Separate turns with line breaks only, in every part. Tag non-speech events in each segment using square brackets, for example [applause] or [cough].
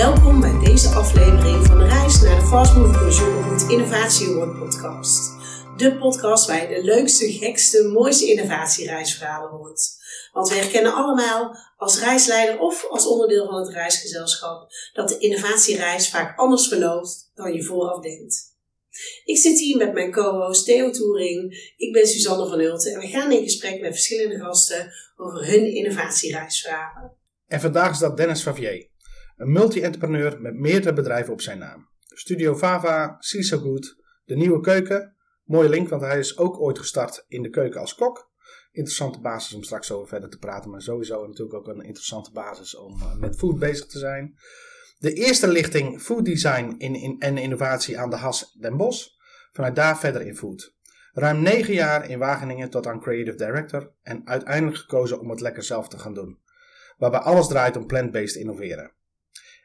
Welkom bij deze aflevering van de reis naar de Fast Moving Consumer Innovatie Award podcast. De podcast waar je de leukste, gekste, mooiste innovatiereisverhalen hoort. Want we herkennen allemaal als reisleider of als onderdeel van het reisgezelschap dat de innovatiereis vaak anders verloopt dan je vooraf denkt. Ik zit hier met mijn co-host Theo Toering. Ik ben Suzanne van Hulten en we gaan in gesprek met verschillende gasten over hun innovatiereisverhalen.
En vandaag is dat Dennis Favier, een multi-entrepreneur met meerdere bedrijven op zijn naam. Studio Vava, See Good, De Nieuwe Keuken. Mooie link, want hij is ook ooit gestart in de keuken als kok. Interessante basis om straks over verder te praten, maar sowieso natuurlijk ook een interessante basis om uh, met food bezig te zijn. De eerste lichting Food Design in, in, en Innovatie aan de Has Den Bosch. Vanuit daar verder in food. Ruim negen jaar in Wageningen tot aan Creative Director en uiteindelijk gekozen om het lekker zelf te gaan doen. Waarbij alles draait om plant-based innoveren.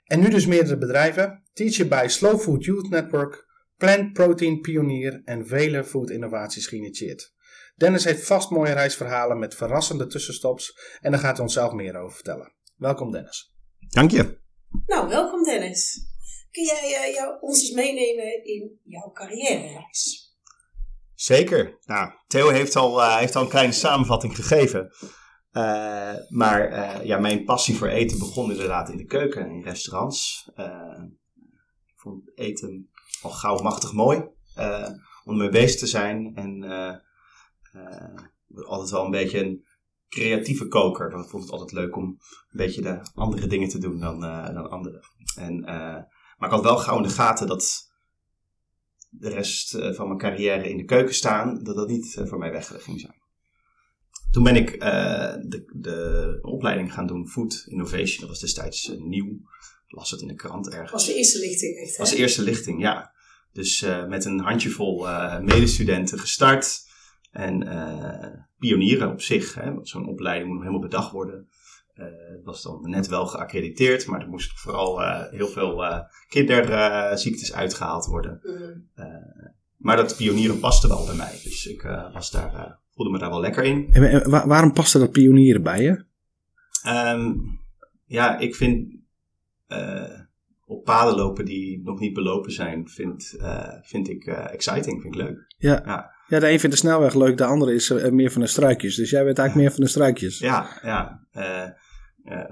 En nu dus meerdere bedrijven, teacher bij Slow Food Youth Network, Plant Protein Pionier en vele food innovaties geïnitieerd. Dennis heeft vast mooie reisverhalen met verrassende tussenstops en daar gaat hij ons zelf meer over vertellen. Welkom Dennis.
Dank je.
Nou, welkom Dennis. Kun jij uh, jou, ons eens meenemen in jouw carrièrereis?
Zeker. Nou, Theo heeft al, uh, heeft al een kleine samenvatting gegeven. Uh, maar ja, mijn passie voor eten begon inderdaad in de keuken, in restaurants. ik vond eten al gauw machtig mooi om mee bezig te zijn. En altijd wel een beetje een creatieve koker. Ik vond het altijd leuk om een beetje de andere dingen te doen dan, dan anderen. En, maar ik had wel gauw in de gaten dat de rest van mijn carrière in de keuken staan, dat dat niet voor mij weg ging zijn. Toen ben ik de, de opleiding gaan doen, Food Innovation. Dat was destijds nieuw. Ik las het in de krant ergens.
Was de eerste lichting echt, hè?
Was de eerste lichting, ja. Dus met een handjevol medestudenten gestart. En pionieren op zich, zo'n opleiding moet nog helemaal bedacht worden. Uh, het was dan net wel geaccrediteerd, maar er moesten vooral uh, heel veel kinderziektes uitgehaald worden. Mm. maar dat pionieren paste wel bij mij, dus ik was daar, voelde me daar wel lekker in.
En waarom paste dat pionieren bij je?
Um, ja, ik vind op paden lopen die nog niet belopen zijn, vind, vind ik exciting, vind ik leuk.
Ja. ja. Ja, de een vindt de snelweg leuk, de andere is meer van de struikjes. Dus jij bent eigenlijk meer van de struikjes.
Ja, ja.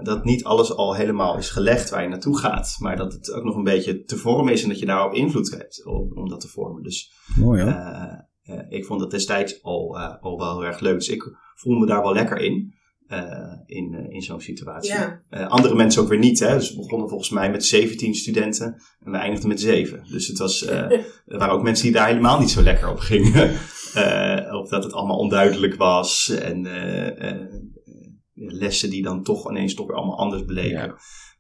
Dat niet alles al helemaal is gelegd waar je naartoe gaat. Maar dat het ook nog een beetje te vormen is en dat je daarop invloed hebt om, om dat te vormen. Dus
Mooi hoor.
Ik vond dat destijds al, al wel heel erg leuk. Dus ik voel me daar wel lekker in. Uh, in, uh, in zo'n situatie.
Ja.
Uh, andere mensen ook weer niet. Hè? Dus we begonnen volgens mij met 17 studenten en we eindigden met 7. Dus het was, [laughs] er waren ook mensen die daar helemaal niet zo lekker op gingen. [laughs] of dat het allemaal onduidelijk was. En lessen die dan toch ineens toch weer allemaal anders bleken.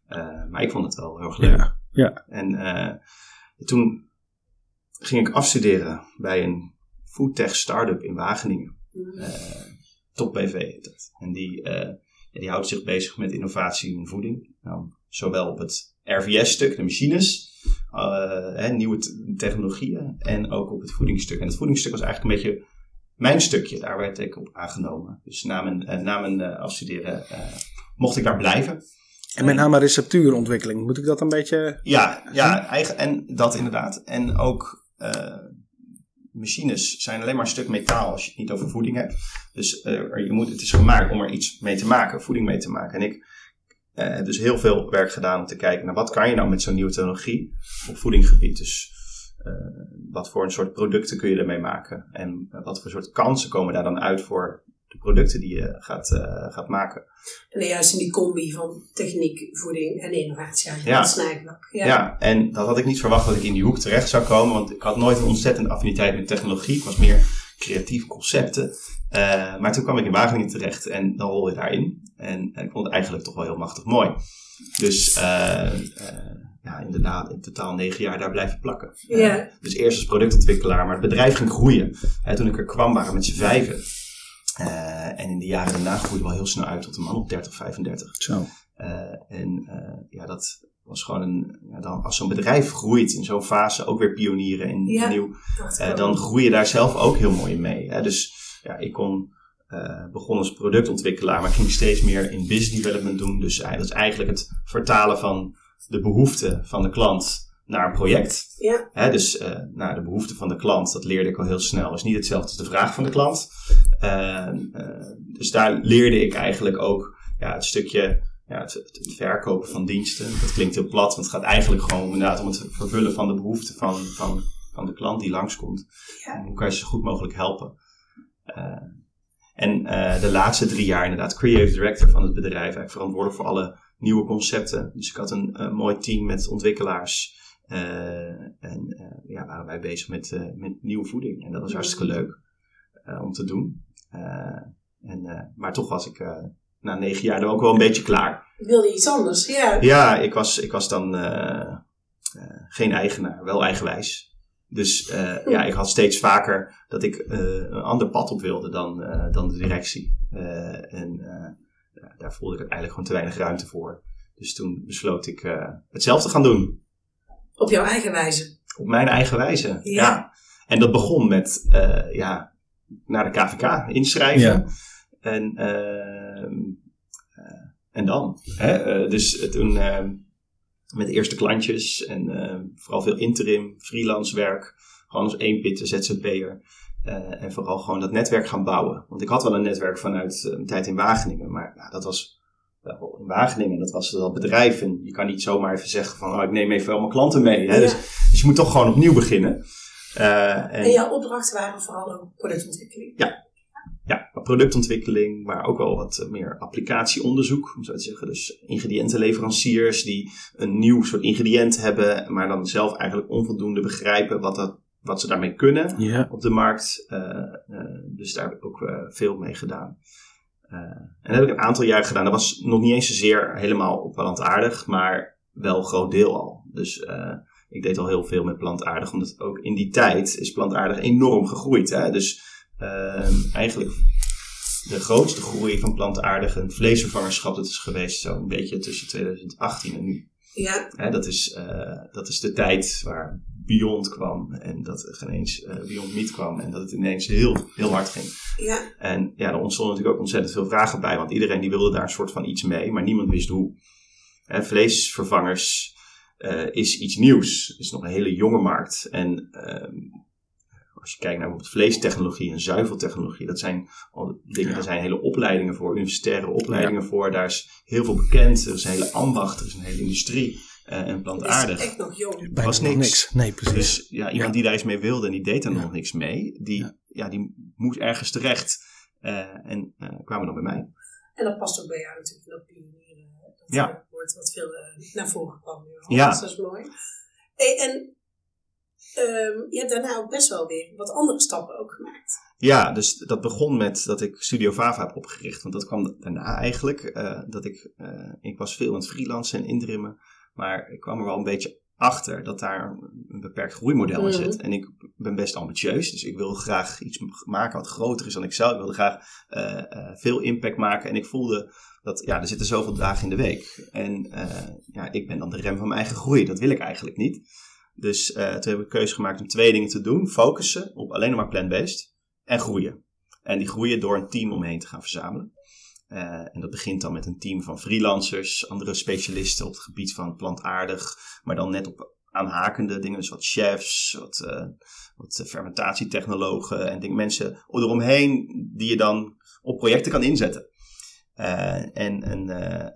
Ja. maar ik vond het wel heel erg leuk.
Ja. ja.
En toen ging ik afstuderen bij een foodtech start-up in Wageningen. Mm. Top BV heet dat. En die, uh, die houdt zich bezig met innovatie in voeding. Nou, zowel op het RVS-stuk, de machines, uh, hè, nieuwe technologieën, en ook op het voedingsstuk. En het voedingsstuk was eigenlijk een beetje mijn stukje. Daar werd ik op aangenomen. Dus na mijn, uh, na mijn afstuderen mocht ik daar blijven.
En met name receptuurontwikkeling, moet ik dat een beetje...
Ja, ja eigen, en dat inderdaad. En ook machines zijn alleen maar een stuk metaal als je het niet over voeding hebt. Dus uh, je moet, het is gemaakt om er iets mee te maken, voeding mee te maken. En ik uh, heb dus heel veel werk gedaan om te kijken naar wat kan je nou met zo'n nieuwe technologie op voedingsgebied. Dus uh, wat voor een soort producten kun je ermee maken en wat voor soort kansen komen daar dan uit voor de producten die je gaat, uh, gaat maken.
En juist in die combi van techniek, voeding en innovatie eigenlijk, ja.
Ja. ja, en dat had ik niet verwacht dat ik in die hoek terecht zou komen, want ik had nooit een ontzettende affiniteit met technologie. Ik was meer creatieve concepten. Uh, maar toen kwam ik in Wageningen terecht en dan rol je daarin. En, en ik vond het eigenlijk toch wel heel machtig mooi. Dus uh, ja, inderdaad, in totaal negen jaar daar blijven plakken.
Ja.
dus eerst als productontwikkelaar, maar het bedrijf ging groeien. toen ik er kwam waren we met z'n vijven. Uh, en in de jaren daarna groeide wel heel snel uit tot een man op 30, 35.
Zo.
Uh, en uh, ja, dat was gewoon een. Ja, dan, als zo'n bedrijf groeit in zo'n fase, ook weer pionieren en
ja,
nieuw, dan groei je daar zelf ook heel mooi mee. Hè? Dus ja, ik kon. begon als productontwikkelaar, maar ging steeds meer in business development doen. Dus dat is eigenlijk het vertalen van de behoeften van de klant naar een project.
Ja.
Hè, dus uh, nou, de behoeften van de klant, dat leerde ik al heel snel, is niet hetzelfde als de vraag van de klant. Uh, uh, dus daar leerde ik eigenlijk ook ja, het stukje ja, het, het, verkopen van diensten. Dat klinkt heel plat, want het gaat eigenlijk gewoon inderdaad om het vervullen van de behoeften van, van, van de klant die langskomt.
Ja.
Hoe kan je ze zo goed mogelijk helpen? en de laatste drie jaar inderdaad creative director van het bedrijf, eigenlijk verantwoordelijk voor alle nieuwe concepten. Dus ik had een mooi team met ontwikkelaars. Uh, en uh, ja, waren wij bezig met, uh, met nieuwe voeding. En dat was hartstikke leuk om te doen. en, maar toch was ik na negen jaar er ook wel een beetje klaar.
Ik wilde iets anders, ja.
Ja, ik was, ik was dan geen eigenaar, wel eigenwijs. Dus ja, ik had steeds vaker dat ik een ander pad op wilde dan, dan de directie. en daar voelde ik eigenlijk gewoon te weinig ruimte voor. Dus toen besloot ik het zelf te gaan doen.
Op jouw eigen wijze.
Op mijn eigen wijze, ja. En dat begon met, uh, ja, naar de KVK inschrijven.
Ja.
En, uh, uh, en dan. Hè? dus toen met de eerste klantjes en vooral veel interim, freelance werk. Gewoon als eenpitte ZZP'er. en vooral gewoon dat netwerk gaan bouwen. Want ik had wel een netwerk vanuit mijn tijd in Wageningen. Maar nou, dat was in Wageningen, dat was dat bedrijf. En je kan niet zomaar even zeggen van, oh, ik neem even al mijn klanten mee. Hè?
Ja.
Dus, dus, je moet toch gewoon opnieuw beginnen. Uh, en,
en jouw opdrachten waren vooral ook productontwikkeling?
Ja. Ja, productontwikkeling, maar ook wel wat meer applicatieonderzoek, om zo te zeggen. Dus ingrediëntenleveranciers die een nieuw soort ingrediënt hebben, maar dan zelf eigenlijk onvoldoende begrijpen wat, dat, wat ze daarmee kunnen
ja.
op de markt. Uh, uh, dus daar heb ik ook veel mee gedaan. Uh, en dat heb ik een aantal jaar gedaan. Dat was nog niet eens zozeer helemaal op plantaardig, maar wel een groot deel al. Dus uh, ik deed al heel veel met plantaardig, omdat ook in die tijd is plantaardig enorm gegroeid. Hè? Dus uh, eigenlijk de grootste groei van plantaardig en vleesvervangerschap, dat is geweest zo'n beetje tussen 2018 en nu.
Ja.
Hè, dat, is, dat is de tijd waar Beyond kwam en dat er ineens uh, Beyond Meat kwam en dat het ineens heel, heel hard ging.
Ja.
En ja, er ontstonden natuurlijk ook ontzettend veel vragen bij, want iedereen die wilde daar een soort van iets mee, maar niemand wist hoe. En vleesvervangers uh, is iets nieuws, het is nog een hele jonge markt. En uh, als je kijkt naar bijvoorbeeld vleestechnologie en zuiveltechnologie, dat zijn al dingen, ja. er zijn hele opleidingen voor, universitaire opleidingen ja. voor, daar is heel veel bekend, er is een hele ambacht, er is een hele industrie. Uh, en plantaardig.
Is echt nog jong.
was niks.
niks. Nee, precies.
Dus ja, iemand ja. die daar iets mee wilde en die deed er nog niks mee, die, ja. die moest ergens terecht uh, en uh, kwamen dan bij mij.
En dat past ook bij jou natuurlijk, dat pionieren. Dat
ja.
woord wat veel naar voren kwam.
Ja.
Dus dat is mooi. Hey, en um, je hebt daarna ook best wel weer wat andere stappen ook gemaakt.
Ja, dus dat begon met dat ik Studio Vava heb opgericht. Want dat kwam daarna eigenlijk. dat ik, ik was veel aan het freelancen en indrimmen. Maar ik kwam er wel een beetje achter dat daar een beperkt groeimodel in zit. En ik ben best ambitieus, dus ik wil graag iets maken wat groter is dan ik zelf. Ik wilde graag uh, uh, veel impact maken. En ik voelde dat ja, er zitten zoveel dagen in de week. En uh, ja, ik ben dan de rem van mijn eigen groei. Dat wil ik eigenlijk niet. Dus toen heb ik de keuze gemaakt om twee dingen te doen. Focussen op alleen maar plant-based en groeien. En die groeien door een team omheen te gaan verzamelen. Uh, en dat begint dan met een team van freelancers, andere specialisten op het gebied van plantaardig, maar dan net op aanhakende dingen, dus wat chefs, wat, uh, wat fermentatietechnologen en dingen, mensen eromheen die je dan op projecten kan inzetten. Uh, en een,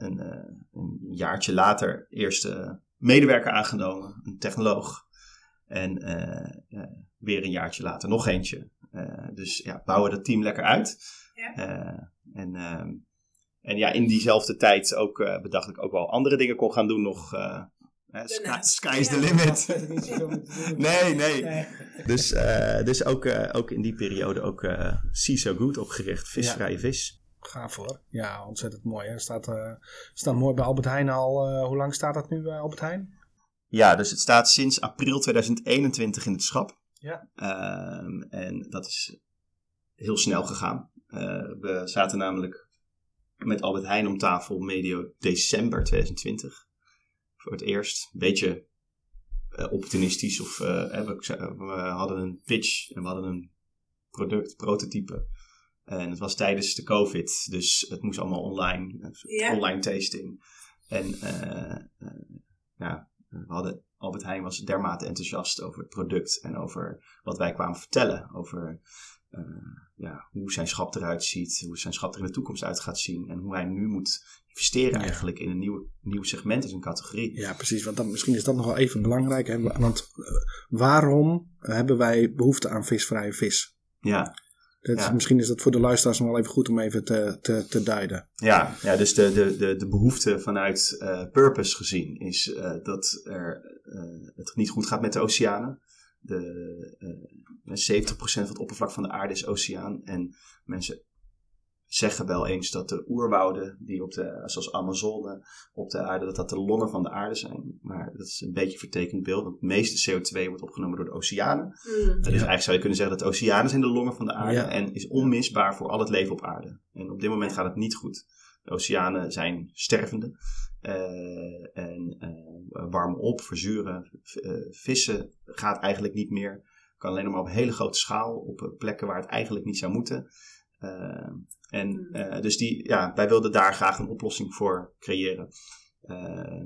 een, een, jaartje later eerste medewerker aangenomen, een technoloog. En weer een jaartje later nog eentje. dus ja, bouwen dat team lekker uit.
Ja.
en en ja, in diezelfde tijd ook, uh, bedacht ik ook wel andere dingen kon gaan doen nog. Uh, sky, sky is the limit. nee, nee. Dus, uh, dus ook, ook in die periode ook See So Good opgericht. Visvrije ja. vis.
Gaaf hoor. Ja, ontzettend mooi. Het staat, staat mooi bij Albert Heijn al. hoe lang staat dat nu bij Albert Heijn?
Ja, dus het staat sinds april 2021 in het schap.
Ja.
Ehm, en dat is heel snel gegaan. we zaten namelijk met Albert Heijn om tafel medio december 2020. Voor het eerst. Een beetje uh, opportunistisch. Of, uh, we, we, hadden een pitch en we hadden een product, prototype. En het was tijdens de COVID, dus het moest allemaal online.
Ja.
Online tasting. En uh, ja, we hadden, Albert Heijn was dermate enthousiast over het product en over wat wij kwamen vertellen. Over eh, ja, hoe zijn schap eruit ziet, hoe zijn schap er in de toekomst uit gaat zien. En hoe hij nu moet investeren
Ja.
eigenlijk in een nieuw, nieuw segment, in een categorie.
Ja, precies. Want dan, misschien is dat nog wel even belangrijk. Hè? Want eh, waarom hebben wij behoefte aan visvrije vis?
Ja,
Dat
Ja.
Misschien is dat voor de luisteraars nog wel even goed om even te, te, te duiden.
Ja, ja dus de, de, de, de behoefte vanuit eh, purpose gezien is eh, dat er, eh, het niet goed gaat met de oceanen. De, eh, 70% van het oppervlak van de aarde is oceaan. En mensen zeggen wel eens dat de oerwouden, die op de, zoals Amazone op de aarde, dat dat de longen van de aarde zijn. Maar dat is een beetje een vertekend beeld, want het meeste CO2 wordt opgenomen door de oceanen.
Mm.
Dus eigenlijk zou je kunnen zeggen dat de oceanen zijn de longen van de aarde
Ja.
en is onmisbaar voor al het leven op aarde. En op dit moment gaat het niet goed. De oceanen zijn stervende eh, en eh, warmen op, verzuren. V- eh, vissen gaat eigenlijk niet meer. Kan alleen maar op hele grote schaal, op eh, plekken waar het eigenlijk niet zou moeten. Eh, en eh, dus die, ja, wij wilden daar graag een oplossing voor creëren. Eh,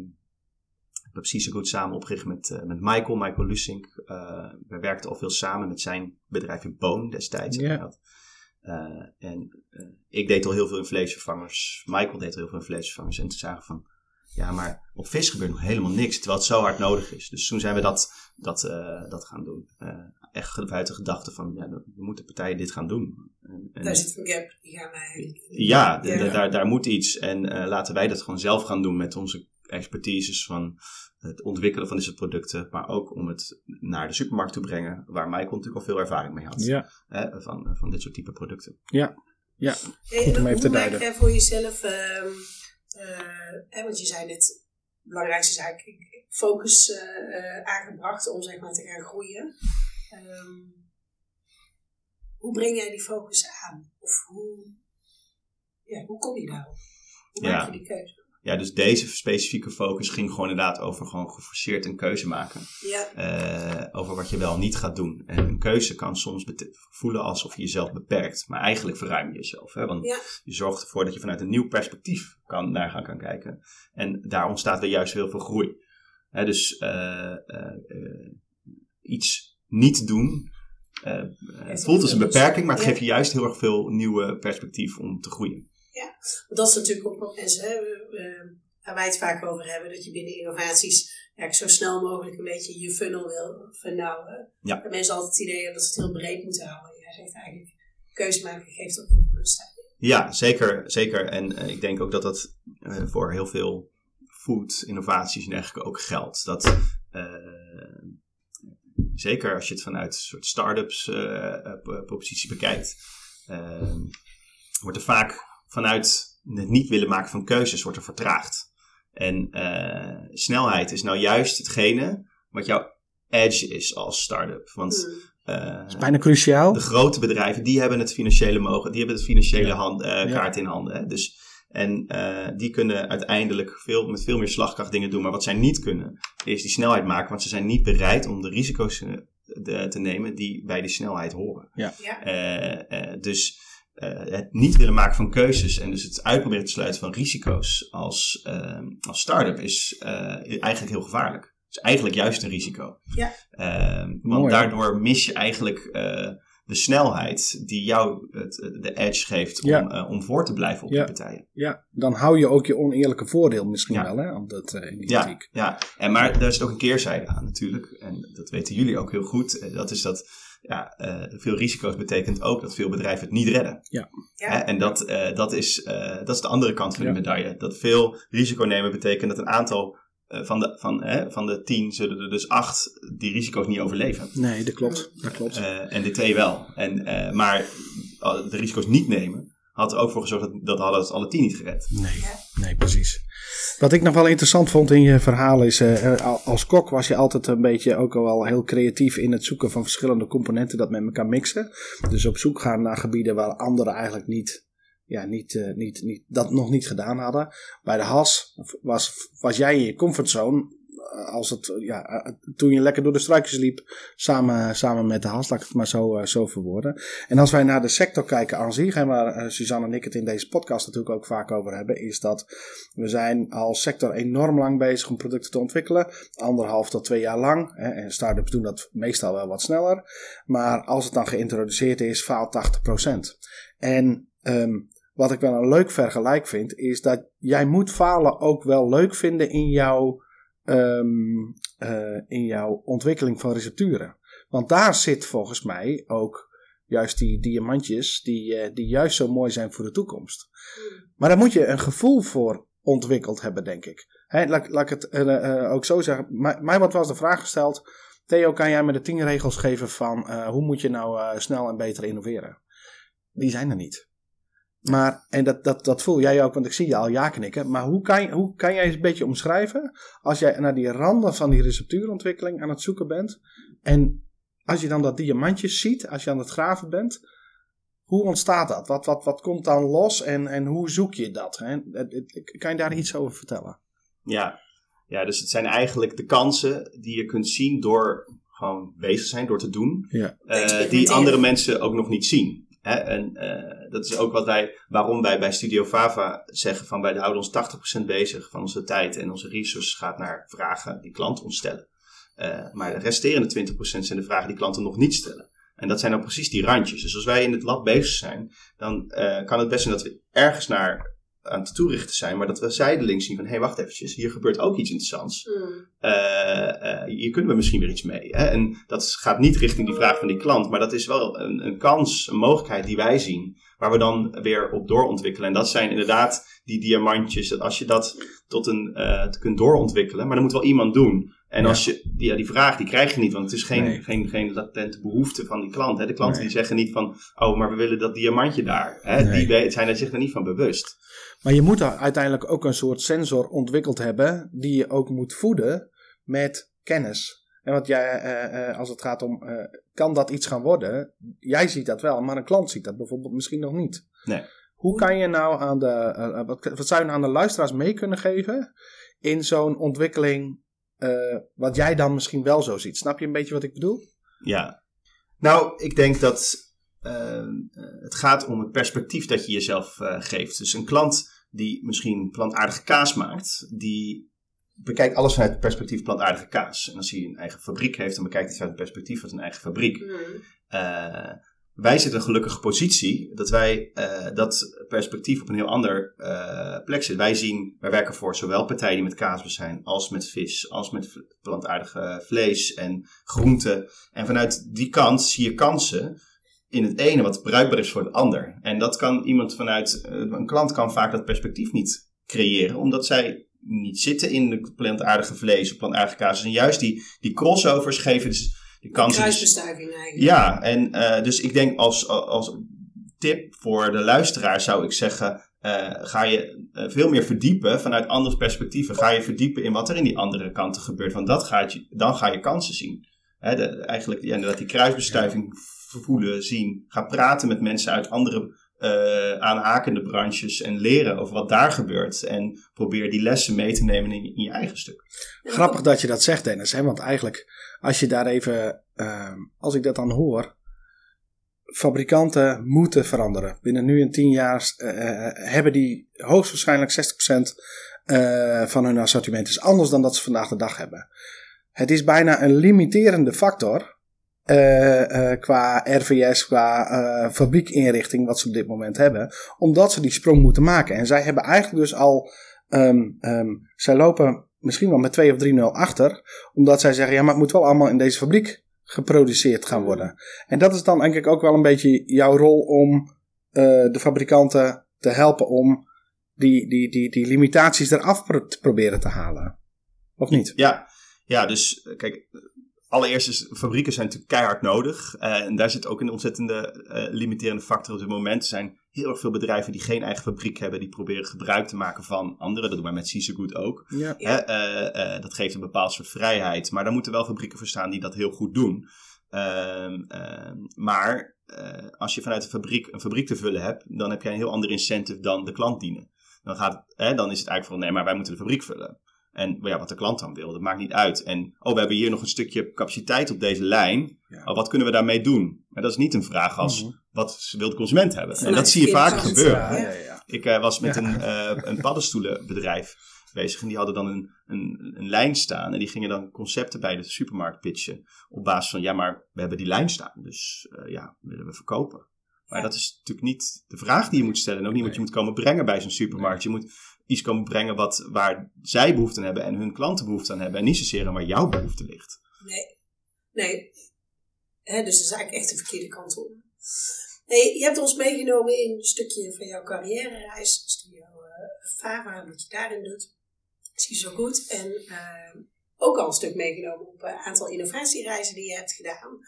ik heb precies zo goed samen opgericht met, eh, met Michael, Michael Lusink. Uh, we werkten al veel samen met zijn bedrijf in Boon destijds. Eh, en ik deed al heel veel in vleesvervangers. Michael deed al heel veel in vleesvervangers. En toen zagen we van, ja, maar op vis gebeurt nog helemaal niks. Terwijl het zo hard nodig is. Dus toen zijn we dat, dat, eh, dat gaan doen. Eh, echt vanuit de gedachte van, ja, dan moeten partijen dit gaan doen. En, en-
Daar zit een gap, die gaan wij
ja,
Ja.
Daar, daar moet iets. En eh, laten wij dat gewoon zelf gaan doen met onze expertises van het ontwikkelen van soort producten. Maar ook om het naar de supermarkt te brengen, waar Michael natuurlijk al veel ervaring mee had.
Ja,
Hè, van, van dit soort type producten.
ja, ja.
Hey,
Goed om
en
even te
jij voor jezelf, ehm, eh, hè, want je zei net, het belangrijkste is eigenlijk focus eh, eh, aangebracht om zeg maar te gaan groeien. Ehm, hoe breng jij die focus aan? Of hoe, ja, hoe kom je daarop? Hoe
Ja.
maak je die keuze?
Ja, dus deze specifieke focus ging gewoon inderdaad over gewoon geforceerd een keuze maken.
Ja,
eh, over wat je wel niet gaat doen. En een keuze kan soms voelen alsof je jezelf beperkt. Maar eigenlijk verruim je jezelf. Hè? Want
Ja.
je zorgt ervoor dat je vanuit een nieuw perspectief kan, naar gaan kan kijken. En daar ontstaat er juist heel veel groei. Hè, dus eh, iets niet doen voelt als een beperking. Maar het geeft je juist heel erg veel nieuwe perspectief om te groeien.
Want dat is natuurlijk ook wat mensen, hè, waar wij het vaak over hebben, dat je binnen innovaties eigenlijk zo snel mogelijk een beetje je funnel wil vernauwen.
Ja.
En mensen altijd het idee hebben dat ze het heel breed moeten houden. Jij zegt eigenlijk, keuze maken geeft ook veel rust.
Ja, zeker. zeker. En eh, ik denk ook dat dat eh, voor heel veel food innovaties en dergelijke ook geldt. Dat eh, zeker als je het vanuit een soort start-ups eh, eh, po- positie bekijkt, wordt er vaak vanuit het niet willen maken van keuzes wordt er vertraagd. En eh, snelheid is nou juist hetgene wat jouw edge is als start-up. Want
Hmm.
eh,
Bijna cruciaal.
de grote bedrijven, die hebben het financiële mogen, die hebben het financiële
Ja.
hand, eh,
Ja.
kaart in handen. Hè? Dus, en eh, die kunnen uiteindelijk veel, met veel meer slagkracht dingen doen. Maar wat zij niet kunnen, is die snelheid maken. Want ze zijn niet bereid om de risico's de- te nemen die bij die snelheid horen.
Ja,
Eh, eh, dus het niet willen maken van keuzes en dus het uitproberen te sluiten van risico's als, eh, als start-up is eh, eigenlijk heel gevaarlijk. Het is eigenlijk juist een risico.
Ja.
Eh, want
Mooi,
daardoor mis je eigenlijk eh, de snelheid die jou het, de edge geeft om,
Ja.
eh, om voor te blijven op
Ja.
die partijen.
Ja, dan hou je ook je oneerlijke voordeel misschien
Ja.
wel, hè? Dat, eh, in die
Ja, ja. En maar daar is ook een keerzijde aan natuurlijk. En dat weten jullie ook heel goed. Eh, Dat is dat ja, eh, veel risico's betekent ook dat veel bedrijven het niet redden.
Ja.
Hè, en dat, eh, dat, is, eh, dat is de andere kant van
Ja.
de medaille. Dat veel risico nemen betekent dat een aantal eh, van, de, van, hè, van de tien zullen er dus acht die risico's niet overleven.
Nee, dat klopt. Dat klopt.
Eh, en de twee wel. En, eh, maar de risico's niet nemen had er ook voor gezorgd dat, dat hadden het alle tien niet gered.
Nee, nee, precies. Wat ik nog wel interessant vond in je verhaal is, eh, eh, als kok was je altijd een beetje ook al wel heel creatief in het zoeken van verschillende componenten dat met elkaar mixen. Dus op zoek gaan naar gebieden waar anderen eigenlijk niet, ja, niet, eh, niet, niet, dat nog niet gedaan hadden. Bij de has was, was jij in je comfortzone als het, ja, eh, toen je lekker door de struikjes liep, samen, samen met de Hans, laat ik het maar zo, uh, zo verwoorden. En als wij naar de sector kijken aan zich, en waar Suzanne en ik het in deze podcast natuurlijk ook vaak over hebben, is dat we zijn als sector enorm lang bezig om producten te ontwikkelen. Anderhalf tot twee jaar lang. Hè, en start-ups doen dat meestal wel wat sneller. Maar als het dan geïntroduceerd is, faalt 80%. En um, wat ik wel een leuk vergelijk vind, is dat jij moet falen ook wel leuk vinden in jouw, um, uh, in jouw ontwikkeling van recepturen. Want daar zit volgens mij ook juist die diamantjes die, uh, die juist zo mooi zijn voor de toekomst. Maar daar moet je een gevoel voor ontwikkeld hebben, denk ik. Laat, laat ik het uh, ook zo zeggen. mij wordt wel eens de vraag gesteld: Theo, kan jij me de tien regels geven van hoe moet je nou snel en beter innoveren? Die zijn er niet. Maar, en dat, dat, dat voel jij ook, want ik zie je al ja knikken. Maar hoe kan, je, hoe kan jij eens een beetje omschrijven als jij naar die randen van die receptuurontwikkeling aan het zoeken bent? En als je dan dat diamantje ziet, als je aan het graven bent, hoe ontstaat dat? Wat, wat, wat komt dan los en, en hoe zoek je dat? Hè? Kan je daar iets over vertellen?
Ja. ja, dus het zijn eigenlijk de kansen die je kunt zien door gewoon bezig zijn, door te doen,
ja.
uh, die andere mensen ook nog niet zien. Hè? En uh, dat is ook wat wij, waarom wij bij Studio Vava zeggen van wij houden ons 80% bezig van onze tijd en onze resources gaat naar vragen die klanten ons stellen. Uh, maar de resterende 20% zijn de vragen die klanten nog niet stellen. En dat zijn dan precies die randjes. Dus als wij in het lab bezig zijn, dan uh, kan het best zijn dat we ergens naar aan het toerichten zijn, maar dat we zijdelings zien van, hé, hey, wacht eventjes, hier gebeurt ook iets interessants. Mm. Uh, uh, hier kunnen we misschien weer iets mee. Hè? En dat gaat niet richting die vraag van die klant, maar dat is wel een, een kans, een mogelijkheid die wij zien, waar we dan weer op doorontwikkelen. En dat zijn inderdaad die diamantjes, dat als je dat tot een, uh, kunt doorontwikkelen, maar dan moet wel iemand doen. En als je, die, ja, die vraag die krijg je niet, want het is geen, nee. geen, geen latente behoefte van die klant. Hè? De klanten nee. die zeggen niet van, oh, maar we willen dat diamantje daar. Hè? Nee. Die zijn er zich er niet van bewust.
Maar je moet daar uiteindelijk ook een soort sensor ontwikkeld hebben, die je ook moet voeden met kennis. En wat jij, uh, uh, als het gaat om, uh, kan dat iets gaan worden? Jij ziet dat wel, maar een klant ziet dat bijvoorbeeld misschien nog niet.
Nee.
Hoe kan je nou aan de, wat, wat zou je nou aan de luisteraars mee kunnen geven in zo'n ontwikkeling wat jij dan misschien wel zo ziet. Snap je een beetje wat ik bedoel?
Ja. Nou, ik denk dat uh, het gaat om het perspectief dat je jezelf geeft. Dus een klant die misschien plantaardige kaas maakt, die bekijkt alles vanuit het perspectief plantaardige kaas. En als hij een eigen fabriek heeft, dan bekijkt hij het vanuit het perspectief van zijn eigen fabriek. Mm wij zitten in een gelukkige positie dat wij uh, dat perspectief op een heel ander uh, plek zitten. Wij zien, wij werken voor zowel partijen die met kaas zijn, als met vis, als met plantaardige vlees en groenten. En vanuit die kant zie je kansen in het ene wat bruikbaar is voor het ander. En dat kan iemand vanuit, een klant kan vaak dat perspectief niet creëren, omdat zij niet zitten in de plantaardige vlees of plantaardige kaas. En juist die, die crossovers geven dus
de kans Kruisbestuiving eigenlijk.
Ja, en uh, dus ik denk als, als tip voor de luisteraar zou ik zeggen, uh, ga je uh, veel meer verdiepen vanuit andere perspectieven. Ga je verdiepen in wat er in die andere kanten gebeurt. Want dat gaat je, dan ga je kansen zien. Hè, de, eigenlijk ja, dat die kruisbestuiving voelen, zien. Ga praten met mensen uit andere uh, aanhakende branches en leren over wat daar gebeurt. En probeer die lessen mee te nemen in, in je eigen stuk.
Grappig dat je dat zegt, Dennis. Hè? Want eigenlijk als je daar even, uh, als ik dat dan hoor, fabrikanten moeten veranderen. Binnen nu en tien jaar uh, hebben die hoogstwaarschijnlijk 60% uh, van hun assortiment is anders dan dat ze vandaag de dag hebben. Het is bijna een limiterende factor uh, qua RVS, qua fabriekinrichting wat ze op dit moment hebben, omdat ze die sprong moeten maken. En zij hebben eigenlijk dus al, um, um, zij lopen misschien wel met 2 of 3-0 achter. Omdat zij zeggen, ja, maar het moet wel allemaal in deze fabriek geproduceerd gaan worden. En dat is dan eigenlijk ook wel een beetje jouw rol om uh, de fabrikanten te helpen om die, die, die, die limitaties eraf te proberen te halen. Of niet?
Ja, ja dus kijk, allereerst is fabrieken zijn natuurlijk keihard nodig. Uh, en daar zit ook een ontzettende uh, limiterende factor op dit moment. Er zijn heel erg veel bedrijven die geen eigen fabriek hebben, die proberen gebruik te maken van anderen. Dat doen wij met Cisegood ook.
Ja.
Uh, uh, dat geeft een bepaald soort vrijheid. Maar daar moeten wel fabrieken voor staan die dat heel goed doen. Ehm, ehm, maar uh, als je vanuit een fabriek een fabriek te vullen hebt, dan heb je een heel ander incentive dan de klant dienen. Dan, gaat, hè, dan is het eigenlijk van nee, maar wij moeten de fabriek vullen. En ja, wat de klant dan wil, dat maakt niet uit. En oh, we hebben hier nog een stukje capaciteit op deze lijn.
Ja.
Oh, wat kunnen we daarmee doen? Maar dat is niet een vraag als,
Mhm.
wat wil de consument hebben? En dat zie je
verkeerde
gebeuren.
Ja, ja, ja.
Ik eh, was met
Ja.
een, eh een paddenstoelenbedrijf bezig. En die hadden dan een, een, een lijn staan. En die gingen dan concepten bij de supermarkt pitchen. Op basis van, ja, maar we hebben die lijn staan. Dus eh, ja, willen we verkopen. Maar
Ja.
dat is natuurlijk niet de vraag die je moet stellen. En ook niet wat je moet komen brengen bij zo'n supermarkt. Je moet iets komen brengen wat, waar zij behoefte aan hebben. En hun klanten behoefte aan hebben. En niet zozeer waar jouw behoefte ligt.
Nee. Nee. Hè, dus dat is eigenlijk echt de verkeerde kant op. Je hebt ons meegenomen in een stukje van jouw carrière-reis. Studio uh, Fava, wat je daarin doet. Zie je zo goed. En uh, ook al een stuk meegenomen op een aantal innovatiereizen die je hebt gedaan.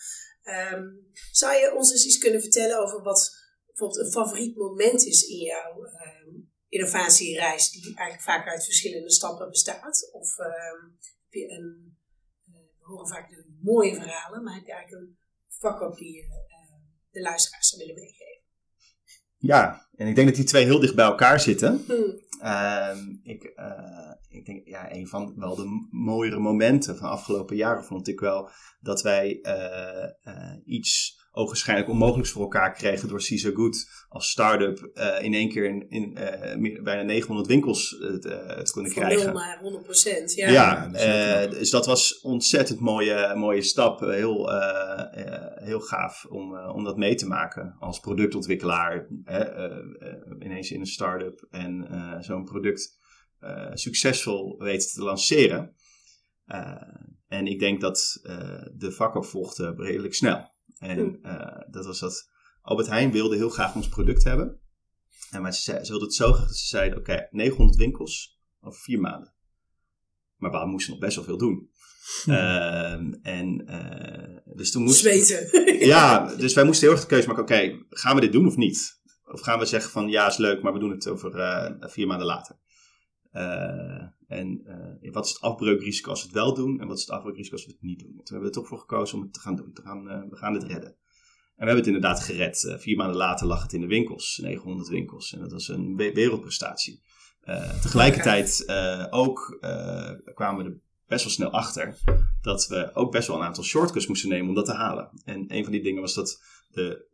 Um, zou je ons eens iets kunnen vertellen over wat bijvoorbeeld een favoriet moment is in jouw um, innovatiereis, die eigenlijk vaak uit verschillende stappen bestaat? Of heb je een, uh, we horen vaak de mooie verhalen, maar heb je eigenlijk een vak op die je uh, de luisteraars zou willen meegeven?
Ja, en ik denk dat die twee heel dicht bij elkaar zitten. [laughs]
Hmm.
ik, uh, ik denk, ja, een van wel de mooiere momenten van de afgelopen jaren vond ik wel dat wij uh, iets ogenschijnlijk onmogelijks voor elkaar kregen door CISO Good als start-up uh, in één keer in, in uh, meer, bijna 900 winkels uh, te, te kunnen
Van
krijgen.
Naar 100 procent, ja.
Ja, ja dus dat was ontzettend mooie, mooie stap. Heel, heel gaaf om, om dat mee te maken als productontwikkelaar. ineens in een start-up en zo'n product succesvol weten te lanceren. en ik denk dat de vak volgde redelijk snel. En uh, dat was dat Albert Heijn wilde heel graag ons product hebben. En maar ze, ze wilde het zo graag dat ze zeiden, oké, okay, 900 winkels over vier maanden. Maar we moesten nog best wel veel doen. Uh, en uh, dus toen moesten
Zweten. [laughs]
ja, dus wij moesten heel erg de keuze maken, oké, okay, gaan we dit doen of niet? Of gaan we zeggen van, ja, is leuk, maar we doen het over uh, vier maanden later. En uh, wat is het afbreukrisico als we het wel doen en wat is het afbreukrisico als we het niet doen? En toen hebben we er toch voor gekozen om het te gaan doen. We gaan het redden. En we hebben het inderdaad gered. Uh, vier maanden later lag het in de winkels, 900 winkels. En dat was een we wereldprestatie. Tegelijkertijd ook kwamen we er best wel snel achter dat we ook best wel een aantal shortcuts moesten nemen om dat te halen. En een van die dingen was dat de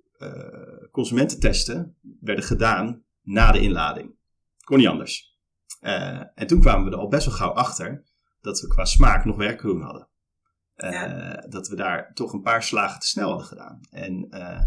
consumententesten werden gedaan na de inlading. Kon niet anders. Uh, en toen kwamen we er al best wel gauw achter dat we qua smaak nog werk te doen hadden. Uh, ja. Dat we daar toch een paar slagen te snel hadden gedaan. En uh,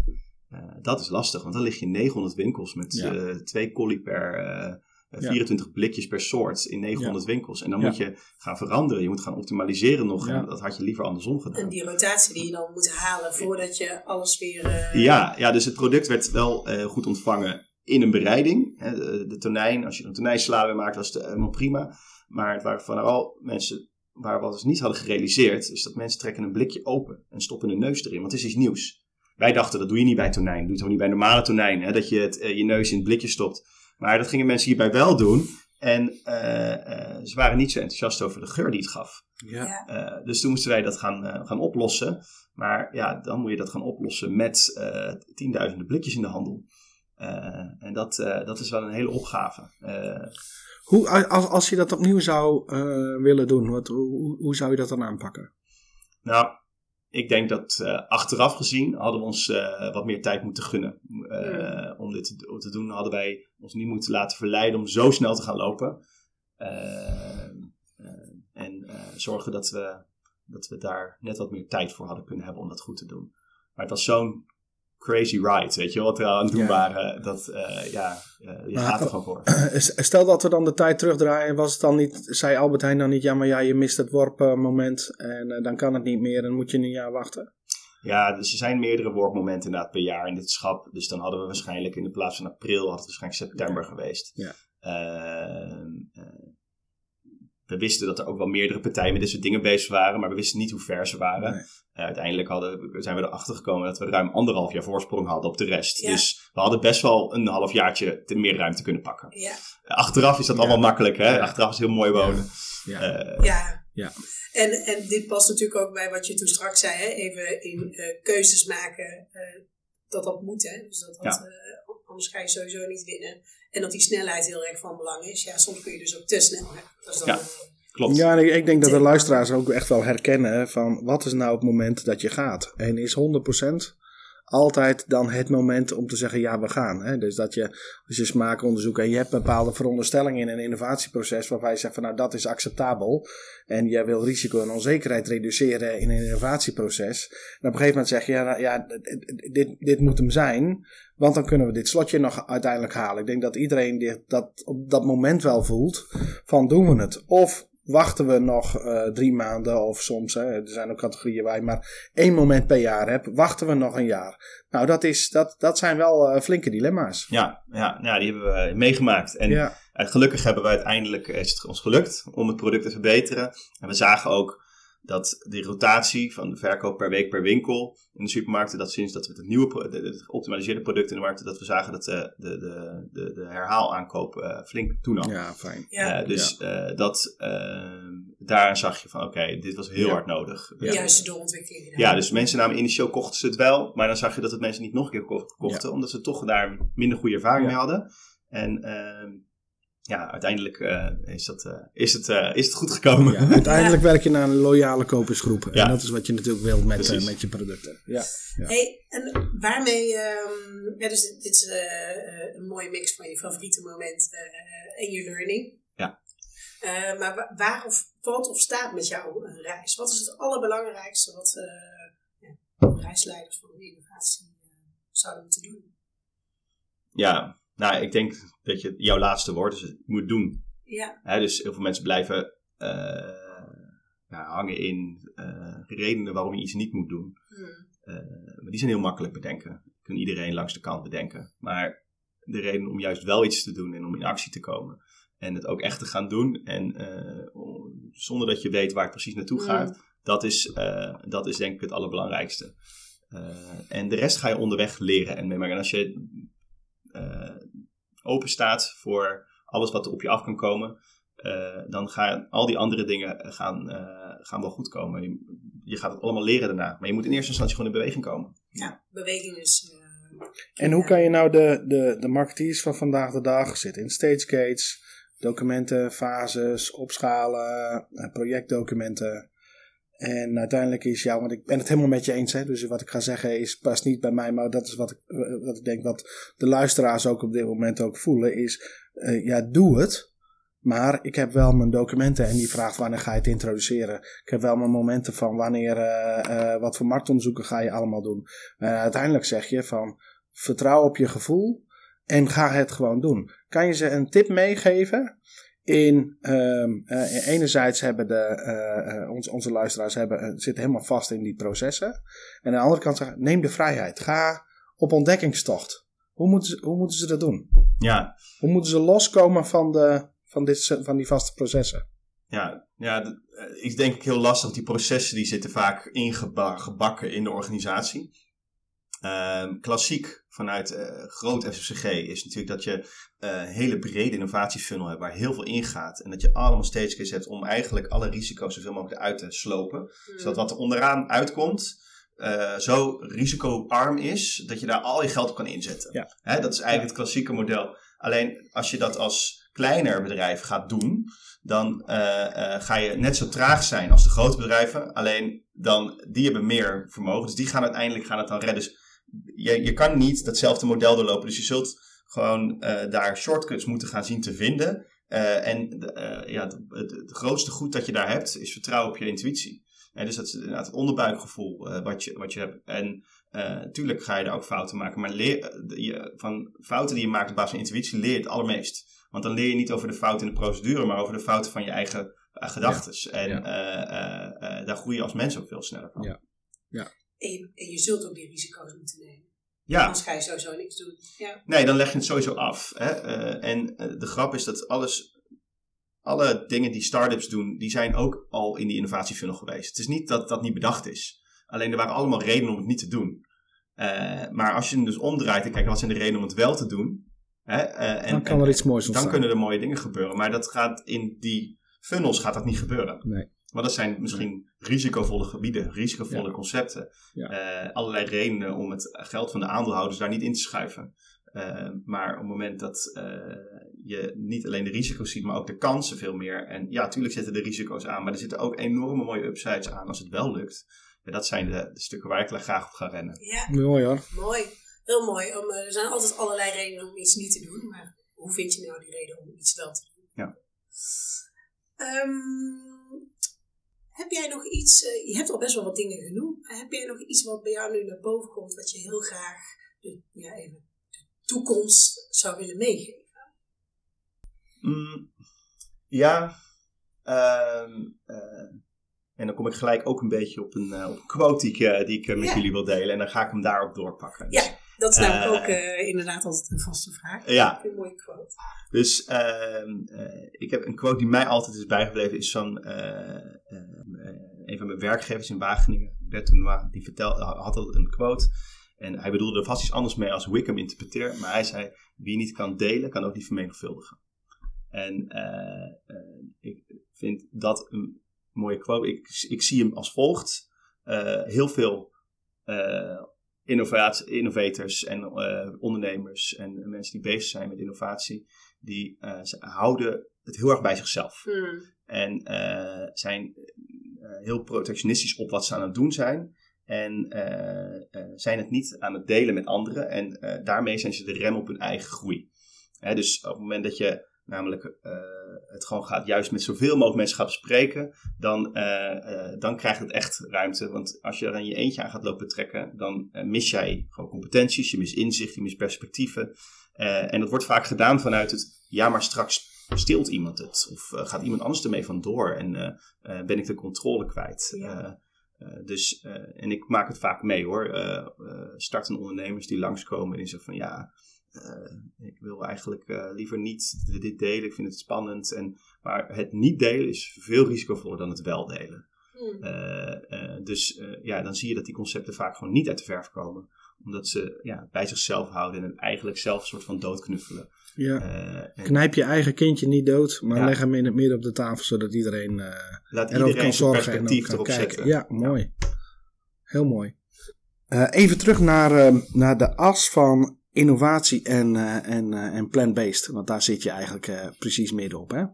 dat is lastig, want dan lig je in 900 winkels met ja. twee collie per 24 ja. blikjes per soort in 900 winkels. En dan moet je gaan veranderen, je moet gaan optimaliseren nog. En dat had je liever andersom gedaan.
En die rotatie die je dan moet halen voordat je alles weer.
Ja, ja, dus het product werd wel goed ontvangen in een bereiding. De, de tonijn, als je een tonijnsla weer maakt, was het helemaal prima. Maar het waren vooral mensen waar we dus niet hadden gerealiseerd, is dat mensen trekken een blikje open en stoppen hun neus erin, want het is iets nieuws. Wij dachten, dat doe je niet bij tonijn. Dat doe je ook niet bij normale tonijn, hè, dat je het, uh, je neus in het blikje stopt. Maar dat gingen mensen hierbij wel doen. En uh, uh, ze waren niet zo enthousiast over de geur die het gaf.
Ja.
dus toen moesten wij dat gaan, gaan oplossen. Maar ja, dan moet je dat gaan oplossen met tienduizenden blikjes in de handel. Uh, en dat, uh, dat is wel een hele opgave. Uh,
hoe, als, als je dat opnieuw zou willen doen, wat, hoe, hoe zou je dat dan aanpakken?
Nou, ik denk dat achteraf gezien hadden we ons wat meer tijd moeten gunnen.
Hmm.
Om dit te, te, doen hadden wij ons niet moeten laten verleiden om zo snel te gaan lopen. en zorgen dat we, dat we daar net wat meer tijd voor hadden kunnen hebben om dat goed te doen. Maar het was zo'n crazy ride, weet je wat we aan het doen waren. Dat, uh, ja, uh, je
Maar,
gaat er gewoon voor. [clears throat]
Stel dat we dan de tijd terugdraaien, was het dan niet, zei Albert Heijn dan niet, ja maar ja, je mist het worpmoment en uh, dan kan het niet meer en moet je een jaar wachten?
Ja, dus er zijn meerdere worpmomenten inderdaad per jaar in dit schap. Dus dan hadden we waarschijnlijk in de plaats van april, had het waarschijnlijk september geweest.
Ja.
Uh, we wisten dat er ook wel meerdere partijen met dit soort dingen bezig waren, maar we wisten niet hoe ver ze waren.
Nee.
Uh, uiteindelijk hadden, zijn we erachter gekomen dat we ruim anderhalf jaar voorsprong hadden op de rest.
Ja.
Dus we hadden best wel een half jaartje te meer ruimte kunnen pakken.
Ja.
Achteraf is dat
Ja.
allemaal makkelijk, hè?
Ja.
Achteraf is heel mooi wonen.
Ja.
Eh,
Ja.
Ja.
En, en dit past natuurlijk ook bij wat je toen straks zei, hè? even in eh, keuzes maken, eh, dat dat moet. Hè? Dus dat, eh, anders ga je sowieso niet winnen. En dat die snelheid heel erg van belang is. Ja, soms kun je dus ook te snel. Hè? Dat is dan,
Ja.
eh,
klopt.
Ja, en ik, ik denk dat de luisteraars ook echt wel herkennen van wat is nou het moment dat je gaat. En is 100% altijd dan het moment om te zeggen ja, we gaan. Hè? Dus dat je, als je smaakonderzoek en je hebt bepaalde veronderstellingen in een innovatieproces waarvan je zegt van nou dat is acceptabel. En je wil risico en onzekerheid reduceren in een innovatieproces. En op een gegeven moment zeg je ja, nou, ja dit, dit moet hem zijn. Want dan kunnen we dit slotje nog uiteindelijk halen. Ik denk dat iedereen dit, dat op dat moment wel voelt van doen we het. Of wachten we nog eh, drie maanden of soms, hè, er zijn ook categorieën waar je maar één moment per jaar hebt, wachten we nog een jaar. Nou, dat, is, dat, dat zijn wel eh, flinke dilemma's.
Ja, ja, ja, die hebben we meegemaakt. En
ja.
eh, gelukkig hebben we uiteindelijk, is het ons gelukt om het product te verbeteren. En we zagen ook dat die rotatie van de verkoop per week per winkel in de supermarkten, dat sinds dat we het nieuwe, de, de geoptimaliseerde product in de markt, dat we zagen dat de, de, de, de, de herhaalaankoop eh, flink toenam.
ja, fijn.
Ja,
Eh, dus eh, dat, eh, daar zag je van, oké, dit was heel
Ja.
hard nodig.
de
Eh,
juiste doorontwikkeling gedaan.
ja, dus mensen namen initieel kochten ze het wel, maar dan zag je dat het mensen niet nog een keer ko- kochten, omdat ze toch daar minder goede ervaring
Ja.
mee hadden. En ehm, ja, uiteindelijk eh, is, dat, eh, is, het, eh, is het goed gekomen.
Ja, uiteindelijk werk je naar een loyale kopersgroep.
Ja.
En dat is wat je natuurlijk wilt met, met je producten. Ja. Ja.
Hey, en waarmee, ehm, ja, dus dit is een mooie mix van je favoriete moment eh, en je learning.
Ja.
Eh, maar wa- waar of valt of staat met jouw reis? Wat is het allerbelangrijkste wat eh, ja, reisleiders van de innovatie eh, zouden moeten doen?
Ja, nou, ik denk dat je jouw laatste woord is het moet doen.
Ja,
dus heel veel mensen blijven eh, nou, hangen in eh, redenen waarom je iets niet moet doen.
Hmm.
Eh, maar die zijn heel makkelijk bedenken. Kan iedereen langs de kant bedenken. Maar de reden om juist wel iets te doen en om in actie te komen. En het ook echt te gaan doen. En zonder dat je weet waar het precies naartoe
Mm.
gaat. Dat, is, dat is denk ik het allerbelangrijkste. En de rest ga je onderweg leren en meemaken. En als je open staat voor alles wat er op je af kan komen. eh, dan gaan al die andere dingen gaan, eh, gaan wel goed komen. Je, je gaat het allemaal leren daarna. Maar je moet in eerste instantie gewoon in beweging komen.
ja beweging is... eh,
En hoe kan je nou de, de, de marketeers van vandaag de dag zitten in stage gates, documenten, fases, opschalen, eh, projectdocumenten. En uiteindelijk is jou, want ik ben het helemaal met je eens, hè, dus wat ik ga zeggen is past niet bij mij, maar dat is wat ik, eh, wat ik denk wat de luisteraars ook op dit moment ook voelen, is eh, ja, doe het. Maar ik heb wel mijn documenten en die vraagt wanneer ga je het introduceren. Ik heb wel mijn momenten van wanneer, eh, wat voor marktonderzoeken ga je allemaal doen. Maar uiteindelijk zeg je van vertrouw op je gevoel en ga het gewoon doen. Kan je ze een tip meegeven? In, ehm, eh, enerzijds hebben de, eh, eh, ons, onze luisteraars hebben, zitten helemaal vast in die processen. En aan de andere kant zeggen, neem de vrijheid. Ga op ontdekkingstocht. Hoe moeten ze, hoe moeten ze dat doen?
Ja,
Hoe moeten ze loskomen van, de, van, dit, van die vaste processen?
ja, ja d- eh, ik denk heel lastig. Die processen die zitten vaak ingebakken in de organisatie. Ehm, klassiek vanuit eh, groot FCG is natuurlijk dat je eh, een hele brede innovatiefunnel hebt waar heel veel ingaat. En dat je allemaal stage cases hebt om eigenlijk alle risico's zoveel mogelijk uit te slopen.
hmm.
Zodat wat er onderaan uitkomt eh, zo risicoarm is dat je daar al je geld op kan inzetten.
Ja.
Hè, dat is eigenlijk het klassieke model. Alleen als je dat als kleiner bedrijf gaat doen, dan eh, eh, ga je net zo traag zijn als de grote bedrijven. Alleen dan, die hebben meer vermogen. Dus die gaan uiteindelijk gaan het dan redden. Dus je, je kan niet datzelfde model doorlopen. Dus je zult gewoon eh, daar shortcuts moeten gaan zien te vinden. Eh, en eh, ja, het, grootste goed dat je daar hebt, is vertrouwen op je intuïtie. En dus dat is inderdaad het onderbuikgevoel wat, je, wat je hebt. En natuurlijk ga je daar ook fouten maken. Maar leer, je, van fouten die je maakt op basis van intuïtie leer je het allermeest. Want dan leer je niet over de fouten in de procedure, maar over de fouten van je eigen gedachten. En
Ja.
uh, uh, daar groei je als mens ook veel sneller van.
Ja.
En je, en je zult ook die risico's moeten nemen.
Ja.
Anders ga je sowieso niks doen. Ja.
Nee, dan leg je het sowieso af. Hè? Uh, en de grap is dat alles, alle dingen die start-ups doen, die zijn ook al in die innovatiefunnel geweest. Het is niet dat dat niet bedacht is. Alleen er waren allemaal redenen om het niet te doen. Uh, maar als je hem dus omdraait en kijkt wat zijn de redenen om het wel te doen. Hè? Uh, en,
dan kan er iets moois ontstaan.
Dan kunnen er mooie dingen gebeuren. Maar dat gaat in die funnels gaat dat niet gebeuren.
Nee.
Maar dat zijn misschien risicovolle gebieden, risicovolle ja. concepten.
Ja.
Uh, allerlei redenen om het geld van de aandeelhouders daar niet in te schuiven. Uh, maar op het moment dat uh, je niet alleen de risico's ziet, maar ook de kansen veel meer. En ja, natuurlijk zitten de risico's aan, maar er zitten ook enorme mooie upsides aan als het wel lukt. Ja, dat zijn de, de stukken waar ik graag op ga rennen.
Ja,
Mooi hoor.
mooi. Heel mooi. Om, eh, er zijn altijd allerlei redenen om iets niet te doen. Maar hoe vind je nou die reden om iets wel te doen?
Ja.
Ehm, heb jij nog iets, eh, je hebt al best wel wat dingen genoemd, maar heb jij nog iets wat bij jou nu naar boven komt, wat je heel graag de, ja, even, de toekomst zou willen meegeven?
Mm, ja, ehm, eh, en dan kom ik gelijk ook een beetje op een, eh, op een quote die ik, die ik met
Ja.
jullie wil delen. En dan ga ik hem daarop doorpakken. Dus,
Ja, dat is namelijk
Eh,
ook eh, inderdaad altijd een vaste vraag.
ja,
Een mooie quote.
Dus ehm, eh, ik heb een quote die mij altijd is bijgebleven, is van eh, eh, een van mijn werkgevers in Wageningen, Bert Tournois, die vertel, had al een quote. En hij bedoelde er vast iets anders mee als Wickham interpreteer, maar hij zei, wie niet kan delen, kan ook niet vermenigvuldigen. En eh, eh, ik vind dat een mooie quote. Ik, ik zie hem als volgt. Eh, heel veel eh, innovators en eh, ondernemers en mensen die bezig zijn met innovatie, die eh, ze houden het heel erg bij zichzelf.
Hmm.
En eh, zijn heel protectionistisch op wat ze aan het doen zijn. En zijn het niet aan het delen met anderen. En daarmee zijn ze de rem op hun eigen groei. Hè, dus op het moment dat je namelijk eh, het gewoon gaat, juist met zoveel mogelijk mensen gaat bespreken, dan, eh, eh, dan krijgt het echt ruimte. Want als je er aan je eentje aan gaat lopen trekken, dan mis jij gewoon competenties, je mist inzicht, je mist perspectieven. En dat wordt vaak gedaan vanuit het, ja, maar straks steelt iemand het. Of gaat iemand anders ermee vandoor en ben ik de controle kwijt.
Ja.
Dus, en ik maak het vaak mee hoor. Eh, startende ondernemers die langskomen en die zeggen van ja, eh, ik wil eigenlijk eh, liever niet dit- delen. Ik vind het spannend. En, maar het niet delen is veel risicovoller dan het wel delen.
Hmm.
Eh, eh, dus eh, ja, dan zie je dat die concepten vaak gewoon niet uit de verf komen. Omdat ze ja, bij zichzelf houden en het eigenlijk zelf een soort van doodknuffelen.
Ja.
Eh, en
Knijp je eigen kindje niet dood, maar
Ja.
leg hem in het midden op de tafel, zodat iedereen eh
laat
erover
iedereen
kan
zijn
zorgen
perspectief
kan
erop
kijken.
zetten.
Ja, mooi. Heel mooi. Eh, even terug naar, eh, naar de as van innovatie en, eh, en, eh, en plant-based. Want daar zit je eigenlijk eh, precies middenop. Hè?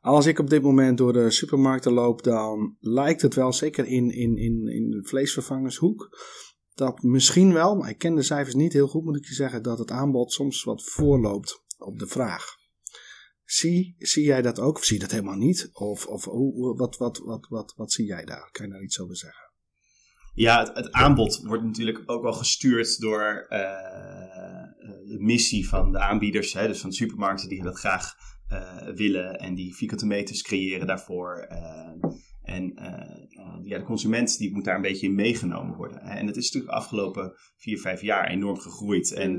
Als ik op dit moment door de supermarkten loop, dan lijkt het wel, zeker in, in, in, in de vleesvervangershoek, dat misschien wel, maar ik ken de cijfers niet heel goed, moet ik je zeggen, dat het aanbod soms wat voorloopt op de vraag. Zie, zie jij dat ook, of zie je dat helemaal niet? Of, of wat, wat, wat, wat, wat zie jij daar? Kan je daar iets over zeggen?
Ja, het, het aanbod wordt natuurlijk ook wel gestuurd door eh, eh, de missie van de aanbieders, hè, dus van de supermarkten die dat graag eh, willen en die vierkante meters creëren daarvoor. en ja, de consument die moet daar een beetje in meegenomen worden. hè. En het is natuurlijk de afgelopen vier, vijf jaar enorm gegroeid. En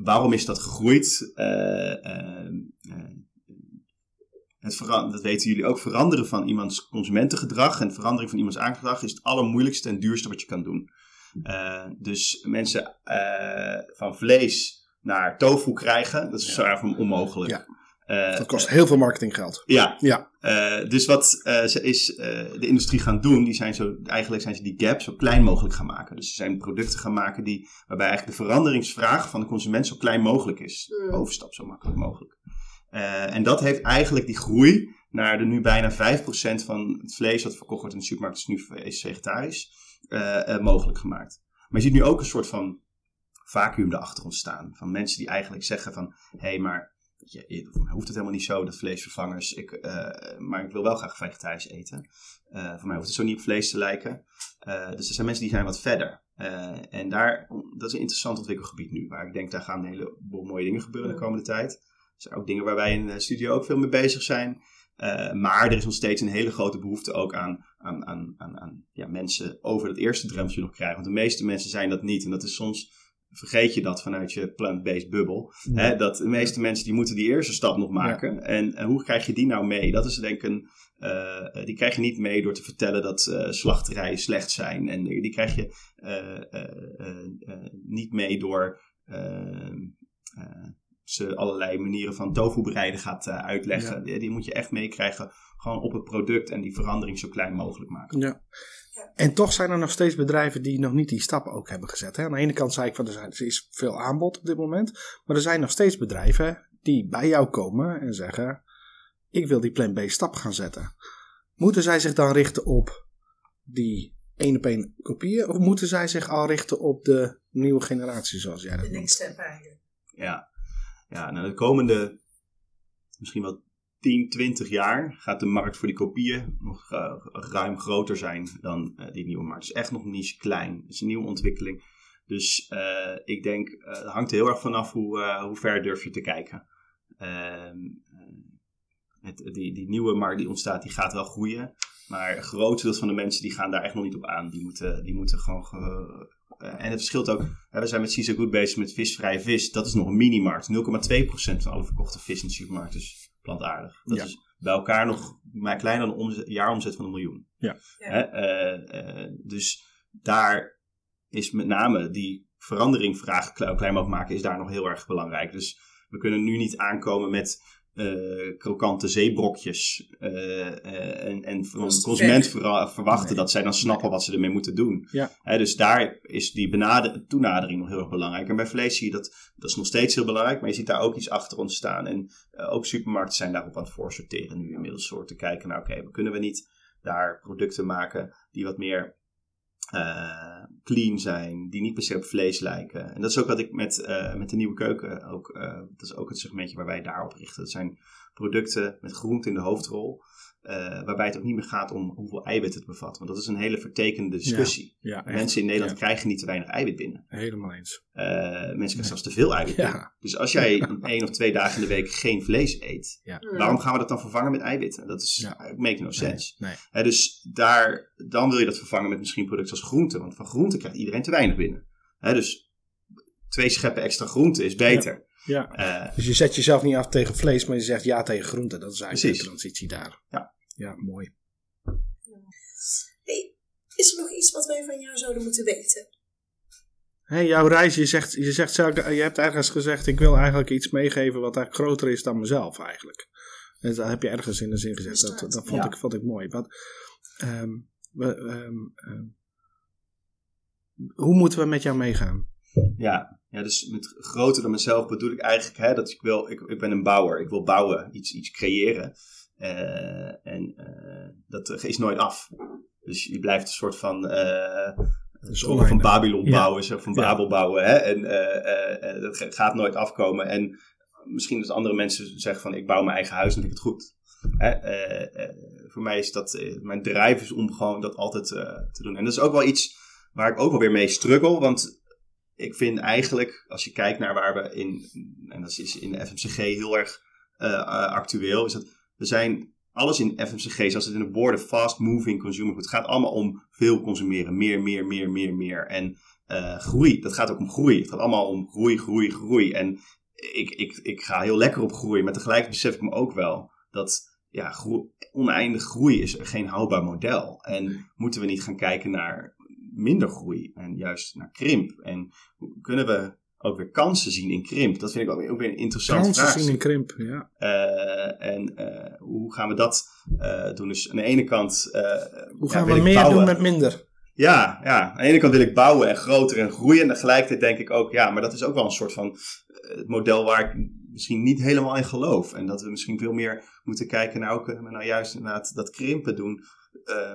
Hmm.
waarom is dat gegroeid? Eh, het dat weten jullie ook, veranderen van iemands consumentengedrag en verandering van iemands aangedrag is het allermoeilijkste en duurste wat je kan doen. Eh, dus mensen eh, van vlees naar tofu krijgen, dat is zo erg onmogelijk.
Ja.
Eh,
Dat kost heel veel marketinggeld.
ja,
Ja,
dus wat ze is de industrie gaan doen, die zijn zo, eigenlijk zijn ze die gap zo klein mogelijk gaan maken. Dus ze zijn producten gaan maken die, waarbij eigenlijk de veranderingsvraag van de consument zo klein mogelijk is. Overstap zo makkelijk mogelijk. Eh, en dat heeft eigenlijk die groei naar de nu bijna 5% van het vlees dat verkocht wordt in de supermarkt, is nu is vegetarisch, eh, eh, mogelijk gemaakt. Maar je ziet nu ook een soort van vacuüm erachter ontstaan. Van mensen die eigenlijk zeggen van, hé, hey, maar je, je- voor mij hoeft het helemaal niet zo, dat vleesvervangers. Ik, maar ik wil wel graag vegetarisch eten. Voor mij hoeft het zo niet op vlees te lijken. Dus er zijn mensen die zijn wat verder. En daar, dat is een interessant ontwikkelgebied nu. Waar ik denk, daar gaan een heleboel mooie dingen gebeuren de komende tijd. Zijn ook dingen waar wij in de studio ook veel mee bezig zijn. Eh, maar er is nog steeds een hele grote behoefte ook aan, aan, aan, aan, aan ja, mensen over dat eerste drempeltje nog krijgen. Want de meeste mensen zijn dat niet. En dat is soms, vergeet je dat vanuit je plant-based bubbel. Hè, dat de meeste mensen die moeten die eerste stap nog maken. En, en hoe krijg je die nou mee? Dat is denk ik een, eh, die krijg je niet mee door te vertellen dat eh, slachterijen slecht zijn. En die, krijg je eh, eh, eh, eh, niet mee door eh, eh, ze allerlei manieren van tofu bereiden gaat eh, uitleggen.
Ja.
Die, die moet je echt meekrijgen gewoon op het product en die verandering zo klein mogelijk maken.
Ja. En toch zijn er nog steeds bedrijven die nog niet die stappen ook hebben gezet. Hè? Aan de ene kant zei ik van er, zijn, er is veel aanbod op dit moment. Maar er zijn nog steeds bedrijven die bij jou komen en zeggen: Ik wil die plan B stap gaan zetten. Moeten zij zich dan richten op die één op één kopieën? Of moeten zij zich al richten op de nieuwe generatie, zoals jij dat
De
noemt?
next step eigenlijk.
Ja, ja nou de komende misschien wel 10, 20 jaar gaat de markt voor die kopieën nog eh, ruim groter zijn dan eh, die nieuwe markt. Het is echt nog niche klein. Het is een nieuwe ontwikkeling. Dus eh, ik denk, het hangt heel erg vanaf hoe, hoe ver durf je te kijken. Ehm, eh, die, die nieuwe markt die ontstaat, die gaat wel groeien. Maar een groot deel van de mensen die gaan daar echt nog niet op aan. Die moeten, die moeten gewoon... eh, en het verschilt ook. hè, we zijn met CISA goed bezig met visvrije vis. Dat is nog een minimarkt. 0,2% van alle verkochte vis in de supermarkt is plantaardig. Dat
Ja.
is bij elkaar nog maar kleiner dan omzet, jaaromzet van een miljoen.
Ja.
Eh, eh, dus daar is met name die verandering vraag klein, klein mogelijk maken, is daar nog heel erg belangrijk. Dus we kunnen nu niet aankomen met eh, krokante zeebrokjes eh, eh, en, en van de consument
ver.
verwachten
Nee.
dat zij dan snappen wat ze ermee moeten doen.
Ja.
Hè, dus daar is die benader, toenadering nog heel erg belangrijk. En bij vlees zie je dat, dat is nog steeds heel belangrijk, maar je ziet daar ook iets achter ontstaan. En eh, ook supermarkten zijn daarop aan het voorsorteren nu inmiddels. Voor te kijken, nou oké, kunnen we niet daar producten maken die wat meer eh, clean zijn, die niet per se op vlees lijken. En dat is ook wat ik met, eh, met de nieuwe keuken ook, eh, dat is ook het segmentje waar wij daarop richten. Dat zijn producten met groente in de hoofdrol, eh, waarbij het ook niet meer gaat om hoeveel eiwit het bevat. Want dat is een hele vertekende discussie.
Ja.
Mensen in Nederland
Ja.
krijgen niet te weinig eiwit binnen.
Helemaal eens.
Eh, mensen krijgen zelfs te veel eiwit binnen. Dus als jij [laughs] één of twee dagen in de week geen vlees eet, waarom gaan we dat dan vervangen met eiwitten? Dat is make no sense.
Nee.
Dus daar, dan wil je dat vervangen met misschien producten als groente. Want van groente krijgt iedereen te weinig binnen. Dus twee scheppen extra groente is beter.
Ja.
Eh,
Dus je zet jezelf niet af tegen vlees, maar je zegt ja tegen groente. Dat is eigenlijk
Precies.
de transitie daar.
Ja.
Ja, mooi.
Hey, is er nog iets wat wij van jou zouden moeten weten?
Hey, jouw reis, je zegt, je zegt zelf, je hebt ergens gezegd, ik wil eigenlijk iets meegeven wat eigenlijk groter is dan mezelf eigenlijk. En dat heb je ergens in de zin gezet. Dat, dat vond,
Ja.
ik, vond ik mooi. Wat, ehm, we, ehm, ehm, hoe moeten we met jou meegaan?
ja. Ja, dus met groter dan mezelf bedoel ik eigenlijk hè, dat ik wil, ik, ik ben een bouwer. Ik wil bouwen, iets, iets creëren. Eh, en eh, dat is nooit af. Dus je blijft een soort van eh
is
toren van. Babylon
Ja.
bouwen, zo van
Ja.
Babel bouwen. Hè? En eh, eh, eh, dat ga- gaat nooit afkomen. En misschien dat andere mensen zeggen van ik bouw mijn eigen huis en vind ik het goed. Hè? Eh, eh, voor mij is dat, mijn drijf is om gewoon dat altijd eh, te doen. En dat is ook wel iets waar ik ook wel weer mee struggle. Want ik vind eigenlijk, als je kijkt naar waar we in, en dat is in de FMCG heel erg eh, eh, actueel, is dat we zijn alles in FMCG, zoals het in de woorden fast moving consumer goods, het gaat allemaal om veel consumeren, meer, meer, meer, meer, meer. En eh, groei, dat gaat ook om groei. Het gaat allemaal om groei, groei, groei. En ik, ik, ik ga heel lekker op groei, maar tegelijk besef ik me ook wel dat ja, oneindig groei is geen houdbaar model. En moeten we niet gaan kijken naar minder groei en juist naar krimp? En kunnen we ook weer kansen zien in krimp? Dat vind ik ook weer, ook weer een interessante
Kansen
vraag.
zien in krimp. Ja.
Eh, en eh, hoe gaan we dat eh, doen? Dus aan de ene kant.
Hoe gaan we meer
bouwen.
doen met minder?
Ja, ja, aan de ene kant wil ik bouwen en groter en groeien. En tegelijkertijd denk ik ook, ja, maar dat is ook wel een soort van het model waar ik misschien niet helemaal in geloof. En dat we misschien veel meer moeten kijken naar hoe kunnen we nou juist inderdaad dat krimpen doen.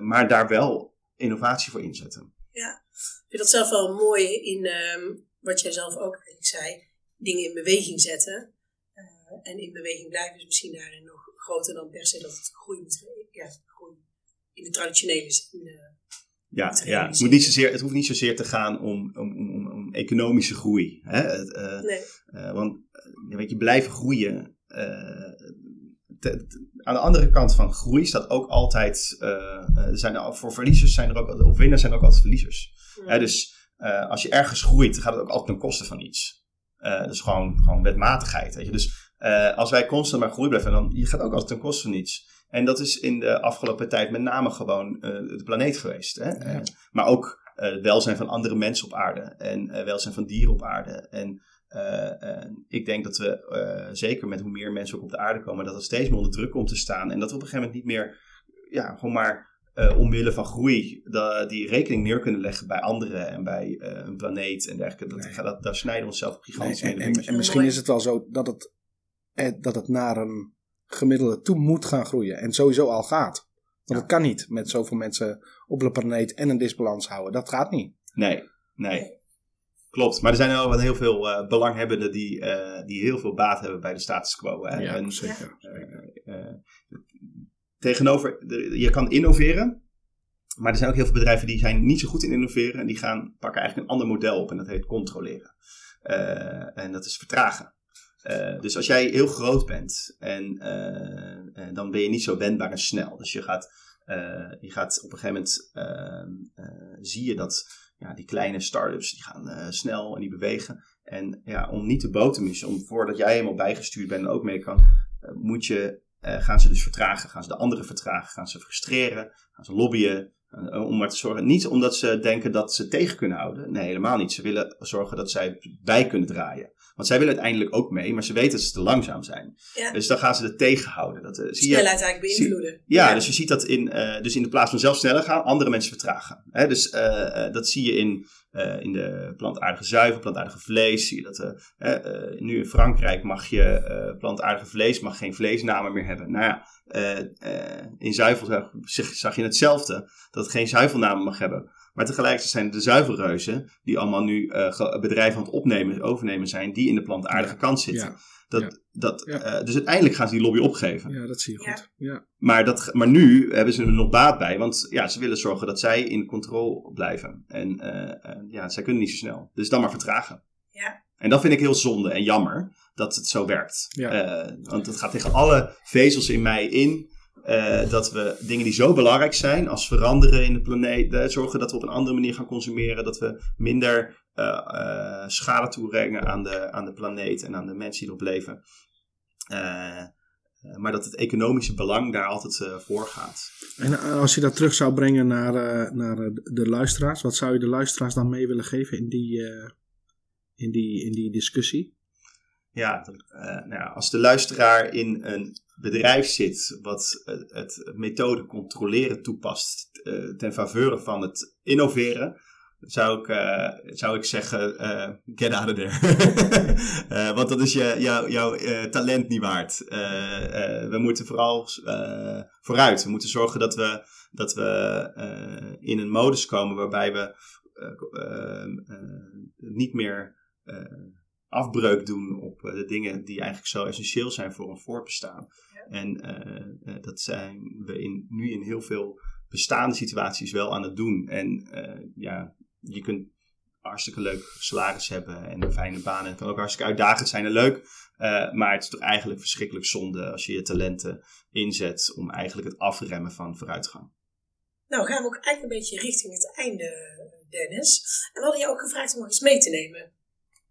maar daar wel innovatie voor inzetten.
Ik vind dat zelf wel mooi in ehm, wat jij zelf ook eigenlijk zei. Dingen in beweging zetten. Eh, en in beweging blijven is misschien daarin nog groter dan per se dat het groei moet ja, groei in de traditionele zin. eh.
Ja,
Het
ja. Het, moet niet zozeer, het hoeft niet zozeer te gaan om, om, om, om economische groei. Hè? Eh,
nee.
Want weet je, blijven groeien. Te- te- aan de andere kant van groei staat ook altijd. eh, eh, er zijn er, voor verliezers zijn er ook. Of winnaars zijn er ook altijd verliezers. Hè, dus eh, als je ergens groeit, dan gaat het ook altijd ten koste van iets. Eh dus gewoon, gewoon wetmatigheid. Weet je? Dus eh, als wij constant maar groei blijven, dan je gaat ook altijd ten koste van iets. En dat is in de afgelopen tijd met name gewoon eh, de planeet geweest. Hè? Maar ook eh, het welzijn van andere mensen op aarde. En eh welzijn van dieren op aarde. En ik denk dat we, eh, zeker met hoe meer mensen ook op de aarde komen, dat het steeds meer onder druk komt te staan. En dat we op een gegeven moment niet meer, ja, gewoon maar eh, omwille van groei, die rekening neer kunnen leggen bij anderen en bij eh, een planeet en dergelijke. Dat,
Nee.
dat, daar snijden we onszelf op
Nee,
gigantisch
en,
mee.
en, en misschien is het wel zo dat het dat het naar een gemiddelde toe moet gaan groeien. En sowieso al gaat. Want het kan niet met zoveel mensen op de planeet en een disbalans houden. Dat gaat niet.
Nee, nee. Klopt, maar er zijn wel heel veel uh, belanghebbenden die, uh, die heel veel baat hebben bij de status quo. Hè?
Ja,
en,
zeker.
uh, tegenover, je kan innoveren, maar er zijn ook heel veel bedrijven die zijn niet zo goed in innoveren en die gaan pakken eigenlijk een ander model op en dat heet controleren. en dat is vertragen. Uh, dus als jij heel groot bent, en, uh, dan ben je niet zo wendbaar en snel. Dus je gaat, uh, je gaat op een gegeven moment, ehm, zie je dat ja, die kleine start-ups, die gaan snel en die bewegen. En ja, om niet te missen, om voordat jij helemaal bijgestuurd bent en ook mee kan, moet je, gaan ze dus vertragen. Gaan ze de anderen vertragen, gaan ze frustreren, gaan ze lobbyen. Om maar te zorgen, niet omdat ze denken dat ze tegen kunnen houden. Nee, helemaal niet. Ze willen zorgen dat zij bij kunnen draaien. Want zij willen uiteindelijk ook mee, maar ze weten dat ze te langzaam zijn.
Ja.
Dus dan gaan ze het tegenhouden. Dat, uh, zie
Snelheid eigenlijk beïnvloeden.
Zie, ja, ja, dus je ziet dat in, uh, dus in de plaats van zelf sneller gaan, andere mensen vertragen. Hè? Dus uh, dat zie je in, in de plantaardige zuivel, plantaardige vlees. Zie je dat nu in Frankrijk mag je plantaardige vlees, mag geen vleesnamen meer hebben. Nou ja, in zuivel zag, zag je hetzelfde, dat het geen zuivelnamen mag hebben. Maar tegelijkertijd zijn het de zuivelreuzen, die allemaal nu uh, bedrijven aan het opnemen, overnemen zijn, die in de plantaardige ja. kant zitten.
Ja.
Dat,
Ja.
dat,
Ja.
eh, dus uiteindelijk gaan ze die lobby opgeven.
Ja, dat zie je goed. Ja.
Maar, dat, maar nu hebben ze er nog baat bij, want ja, ze willen zorgen dat zij in controle blijven. En eh, eh, ja, zij kunnen niet zo snel. Dus dan maar vertragen.
Ja.
En dat vind ik heel zonde en jammer dat het zo werkt.
Ja.
Eh, want het gaat tegen alle vezels in mij in. Eh, dat we dingen die zo belangrijk zijn als veranderen in de planeet, eh, zorgen dat we op een andere manier gaan consumeren, dat we minder eh, schade toebrengen aan de, aan de planeet en aan de mensen die erop leven. Maar dat het economische belang daar altijd voor gaat.
En als je dat terug zou brengen naar, naar de luisteraars, wat zou je de luisteraars dan mee willen geven in die, in die, in die discussie?
Ja, eh, nou ja, als de luisteraar in een bedrijf zit wat het, methode controleren toepast eh, ten faveur van het innoveren, zou ik, eh, zou ik zeggen, get out of there. [laughs] Want dat is je, jou, jouw talent niet waard. We moeten vooral vooruit. We moeten zorgen dat we, dat we in een modus komen waarbij we niet meer afbreuk doen op eh, de dingen die eigenlijk zo essentieel zijn voor een voortbestaan. En eh, eh, dat zijn we in, nu in heel veel bestaande situaties wel aan het doen. En ja, je kunt hartstikke leuk salaris hebben en een fijne baan. En het kan ook hartstikke uitdagend zijn en leuk. Maar het is toch eigenlijk verschrikkelijk zonde als je je talenten inzet om eigenlijk het afremmen van vooruitgang.
Nou, gaan we ook eigenlijk een beetje richting het einde, Dennis. En we hadden je ook gevraagd om nog iets mee te nemen.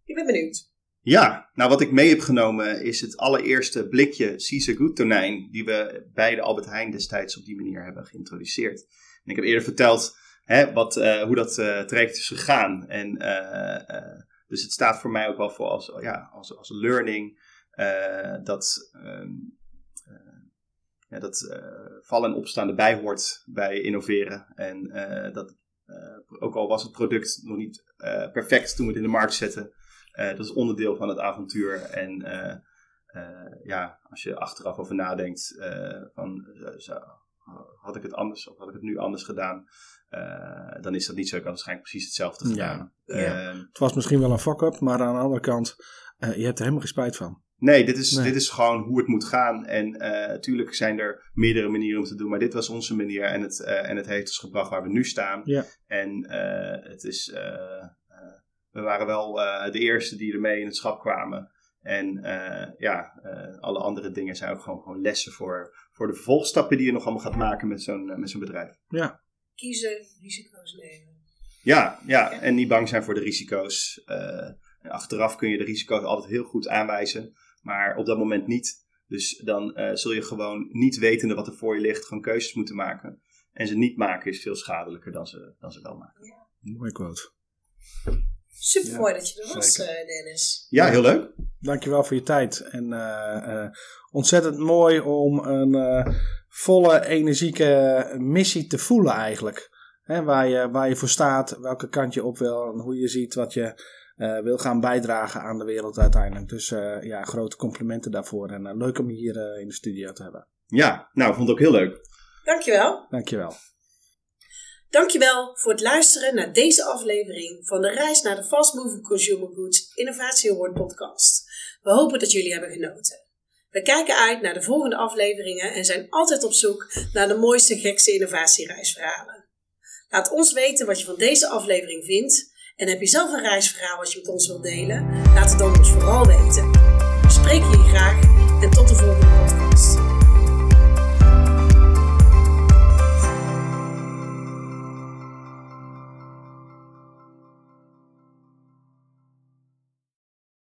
Ik ben benieuwd.
Ja, nou wat ik mee heb genomen is het allereerste blikje Caesar Good tonijn die we bij de Albert Heijn destijds op die manier hebben geïntroduceerd. En ik heb eerder verteld hè, wat, eh, hoe dat eh, traject is gegaan. En, eh, dus het staat voor mij ook wel voor als, ja, als, als learning dat, eh, ja, dat vallen en opstaan erbij hoort bij innoveren. En dat ook al was het product nog niet perfect toen we het in de markt zetten, dat is onderdeel van het avontuur. En eh, eh, ja, als je achteraf over nadenkt, eh, van eh, zo, had ik het anders of had ik het nu anders gedaan, eh, dan is dat niet zo. Ik had waarschijnlijk precies hetzelfde gedaan.
Ja.
Ehm,
Het was misschien wel een fuck-up, maar aan de andere kant, eh, je hebt er helemaal geen spijt van.
Nee, dit is,
Nee.
dit is gewoon hoe het moet gaan. En natuurlijk zijn er meerdere manieren om te doen, maar dit was onze manier. En het, eh, en het heeft ons gebracht waar we nu staan.
Ja.
En eh, het is, eh, eh, we waren wel eh, de eerste die ermee in het schap kwamen. En eh, ja, eh, alle andere dingen zijn ook gewoon, gewoon lessen voor, voor de vervolgstappen die je nog allemaal gaat maken met zo'n met zo'n bedrijf.
Kiezen, risico's nemen.
Ja, ja, en niet bang zijn voor de risico's. Eh, achteraf kun je de risico's altijd heel goed aanwijzen, maar op dat moment niet. Dus dan eh, zul je gewoon niet wetende wat er voor je ligt, gewoon keuzes moeten maken. En ze niet maken is veel schadelijker dan ze, dan ze wel maken.
Mooi quote.
Super
Ja,
mooi dat je er was,
zeker.
eh, Dennis.
Ja, heel leuk.
Dankjewel voor je tijd. En eh, eh, ontzettend mooi om een eh, volle, energieke missie te voelen eigenlijk. Hè, waar, je, waar je voor staat, welke kant je op wil en hoe je ziet wat je eh, wil gaan bijdragen aan de wereld uiteindelijk. Dus eh, ja, grote complimenten daarvoor. En leuk om je hier in de studio te hebben.
Ja, nou, vond het ook heel leuk.
Dankjewel.
Dankjewel.
Dankjewel voor het luisteren naar deze aflevering van de Reis naar de Fast Moving Consumer Goods Innovatie Award podcast. We hopen dat jullie hebben genoten. We kijken uit naar de volgende afleveringen en zijn altijd op zoek naar de mooiste, gekste innovatiereisverhalen. Laat ons weten wat je van deze aflevering vindt. En heb je zelf een reisverhaal wat je met ons wilt delen? Laat het dan ons vooral weten.